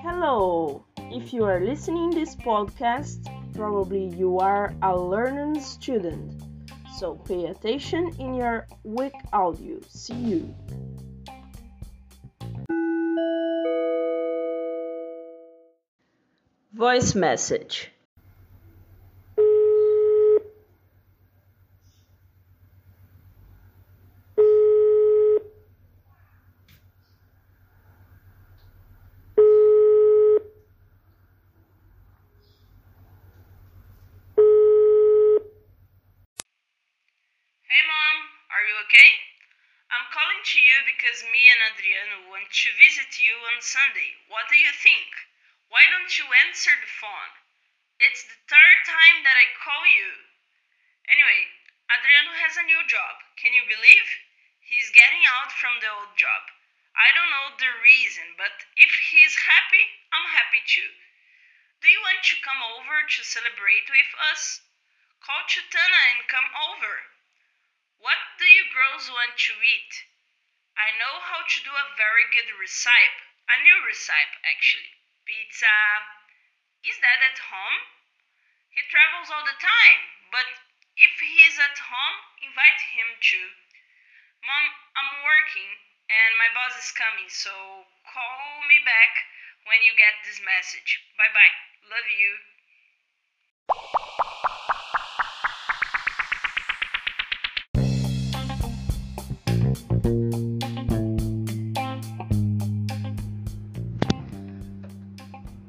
Hello! If you are listening this podcast, probably you are a learning student. So pay attention in your week audio. See you. Voice message. Hey mom, are you okay? I'm calling to you because me and Adriano want to visit you on Sunday. What do you think? Why don't you answer the phone? It's the third time that I call you. Anyway, Adriano has a new job. Can you believe? He's getting out from the old job. I don't know the reason, but if he's happy, I'm happy too. Do you want to come over to celebrate with us? Call Chutana and come over. Girls want to eat? I know how to do a very good recipe. A new recipe, actually. Pizza. Is Dad at home? He travels all the time, but if he's at home, invite him too. Mom, I'm working and my boss is coming, so call me back when you get this message. Bye bye. Love you.